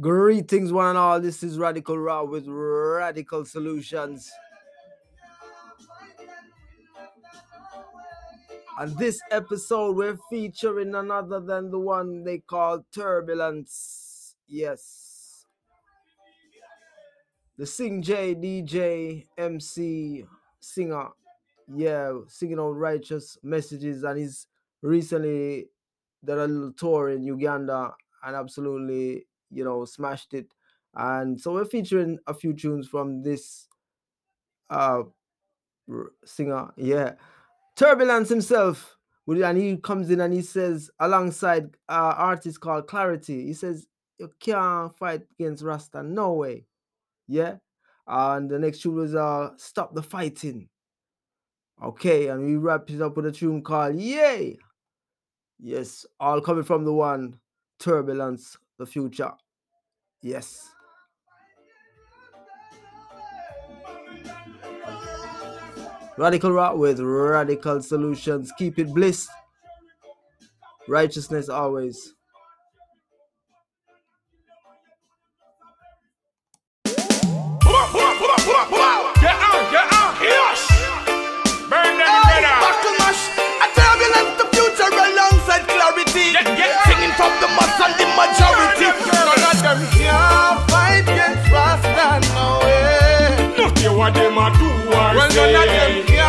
Greetings, one and all. This is Radical Raw with Radical Solutions. and this episode, we're featuring none other than the one they call Turbulence. Yes. The Sing J, DJ, MC, singer. Yeah, singing on righteous messages. And he's recently done a little tour in Uganda and absolutely you know, smashed it. And so we're featuring a few tunes from this uh singer. Yeah. Turbulence himself. And he comes in and he says, alongside uh artist called Clarity, he says, You can't fight against Rasta, no way. Yeah. And the next tune was uh Stop the Fighting. Okay, and we wrap it up with a tune called Yay. Yes, all coming from the one Turbulence the future. Yes. Radical Rock with Radical Solutions. Keep it bliss. Righteousness always. what them a do well. Well, none of them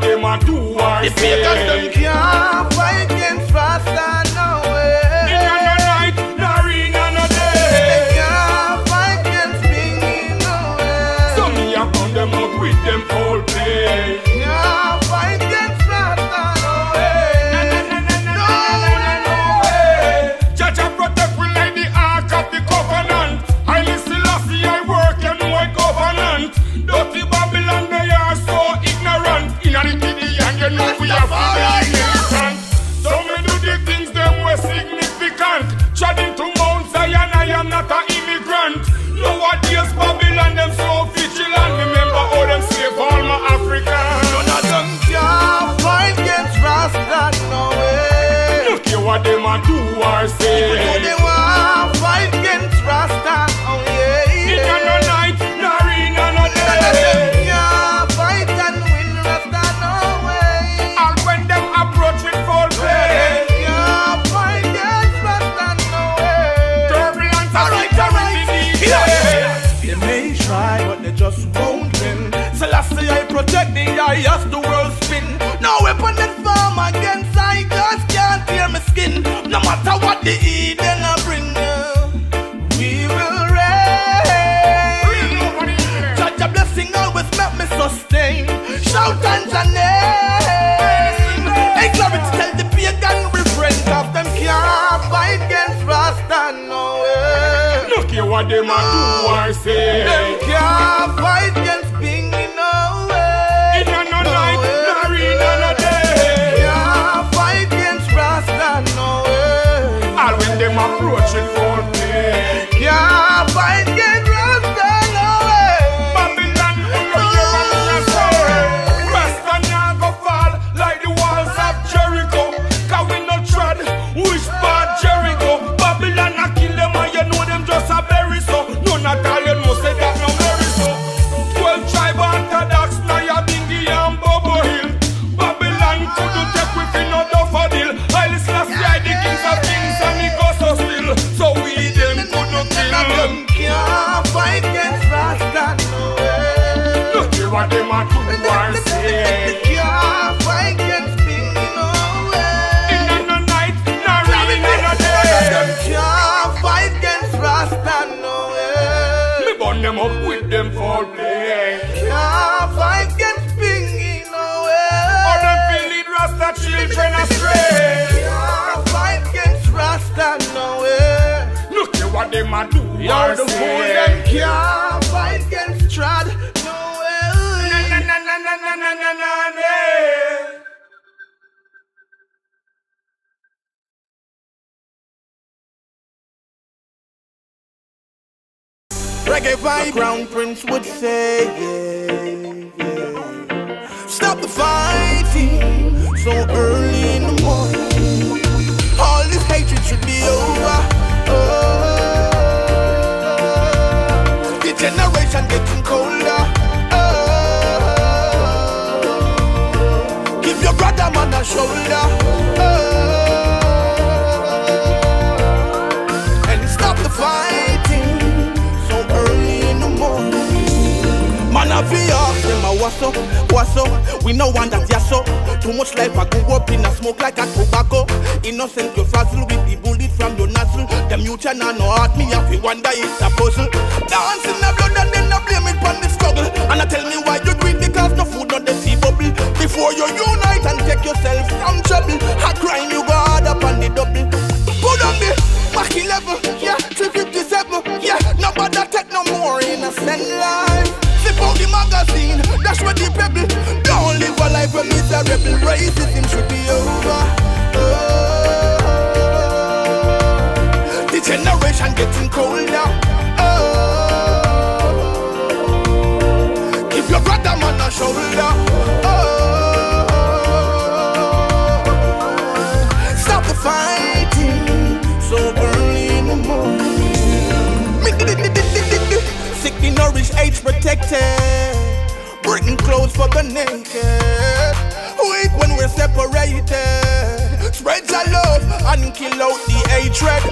them a do The fakers them can't fight against bastards. what them no. a do or say. Them can't fight against being in no way. In a no, night, way. no arena, no day. Can't fight against Rasta, no way. All when them approach it for me. Can't fight them a do and say. Can't no night, fight against Rasta. Me burn them up with them foul play. Yeah, fight against Bingy no way. All them Rasta children astray. Yeah, fight against Rasta no way. Look at what them a do. You're the fool them can't. Reggae vibe, Crown Prince would say, yeah, a what's up. We know one that yes up. Too much life I go up in a smoke like a tobacco. Innocent you frazzle with the bullet from your nostril. Them you can no heart me if you wonder it's a puzzle. Dance in the blood and then I blame it on the struggle. And I tell me why you do it because no food not the sea bubble. Before you unite that's where the pebble. Don't live a life where miserable racism should be over. Oh, the generation getting colder. For the naked. Weak when we're separated. Spread your love and kill out the hatred.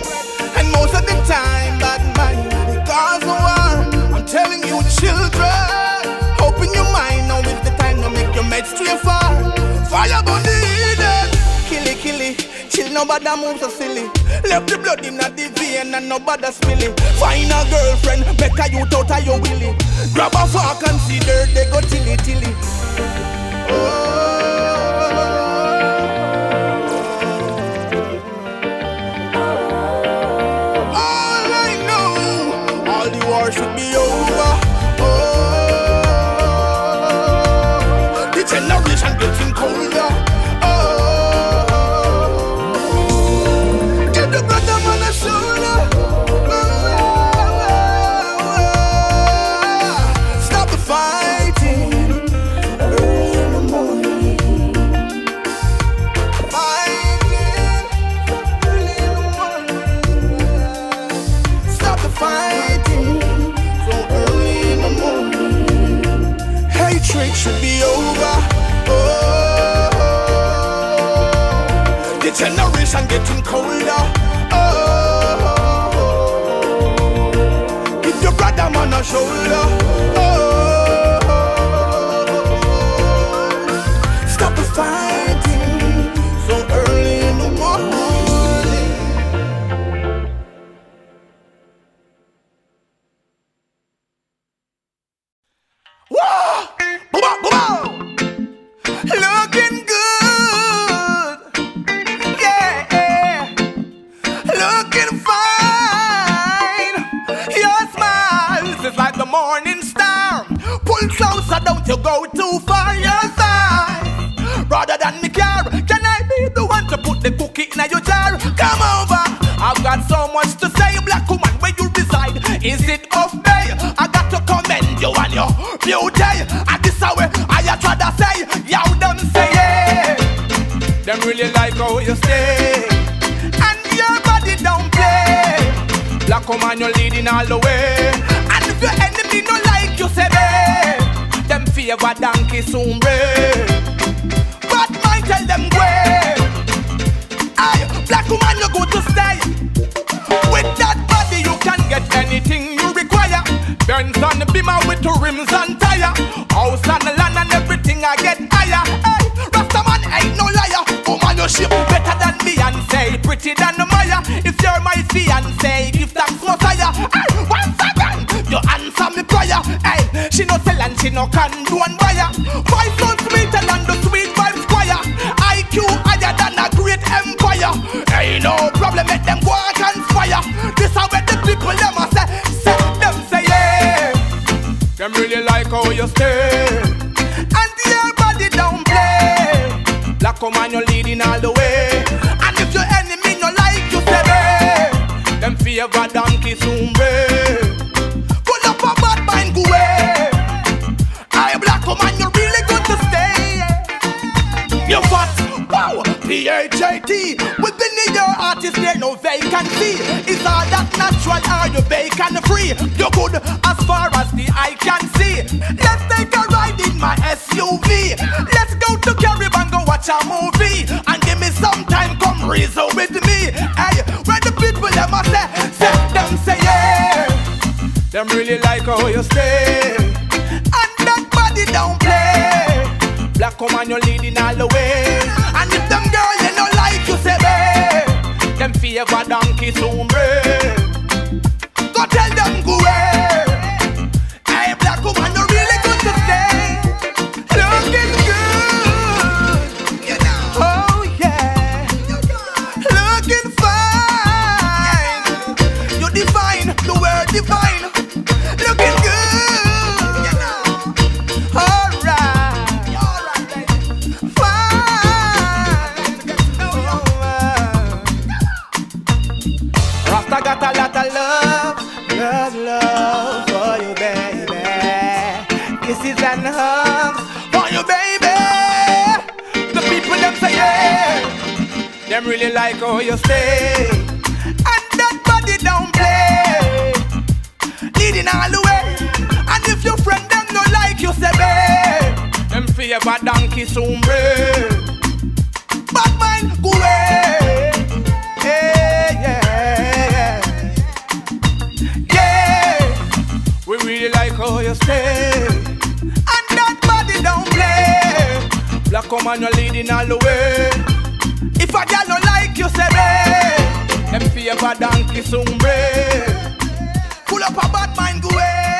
And most of the time, bad mind cause of war. I'm telling you, children, open your mind now is the time to make your meds stray far. Fire burn nobody move so silly. Left the blood in the vein and nobody spill it. Find a girlfriend, make a youth out of your willy. Grab a fork and see dirt, they go tilly tilly. All generation getting colder. Oh, oh, oh, oh, give your brother man a shoulder. Cookie in your jar? Come over. I've got so much to say, black woman, where you reside. Is it off day? I got to commend you and your beauty. And this way, I try to say, you them say, yeah. Them really like how you stay. And your body don't play. Black woman, you're leading all the way. And if your enemy no like you, say me. Them favor donkey soon break. But mind tell them where. Black woman, you good to stay. With that body, you can get anything you require. On the beamer with rims and tire. House and land and everything I get higher. Hey, Rastaman ain't no liar. Woman, you shape better than Beyonce, pretty than Maya. If you're my fiance, give thanks Messiah. Hey, once again, you answer me prayer. Hey, she no sell and she no can do and buy. My son sweeter than the Ain't no problem, make them go out and fire. This how where the people them a say, say them say yeah. Them really like how you stay, and the body don't play. Black man you're leading all the way, and if your enemy no like you, say, hey, them a donkey soon, babe. P-H-A-T Within your artist there no vacancy. Is all that natural or you vacant free? You're good as far as the eye can see. Let's take a ride in my SUV Let's go to Caribbean, go watch a movie. And give me some time, come reason with me. Hey, where the people them a say, say them say yeah. Them really like how you stay. And that body don't play. Black woman, you're leading all the way. Them favor donkey soon how you stay, and that body don't play leading all the way. And if your friend them no like you, say babe, them favor donkey soon break. Bad mind go away. Hey, yeah, yeah, yeah. We really like how you stay, and that body don't play. Black woman, you're leading all the way. If a girl no like you, say babe, them favor donkey soon break. Pull up a bad mind, go away.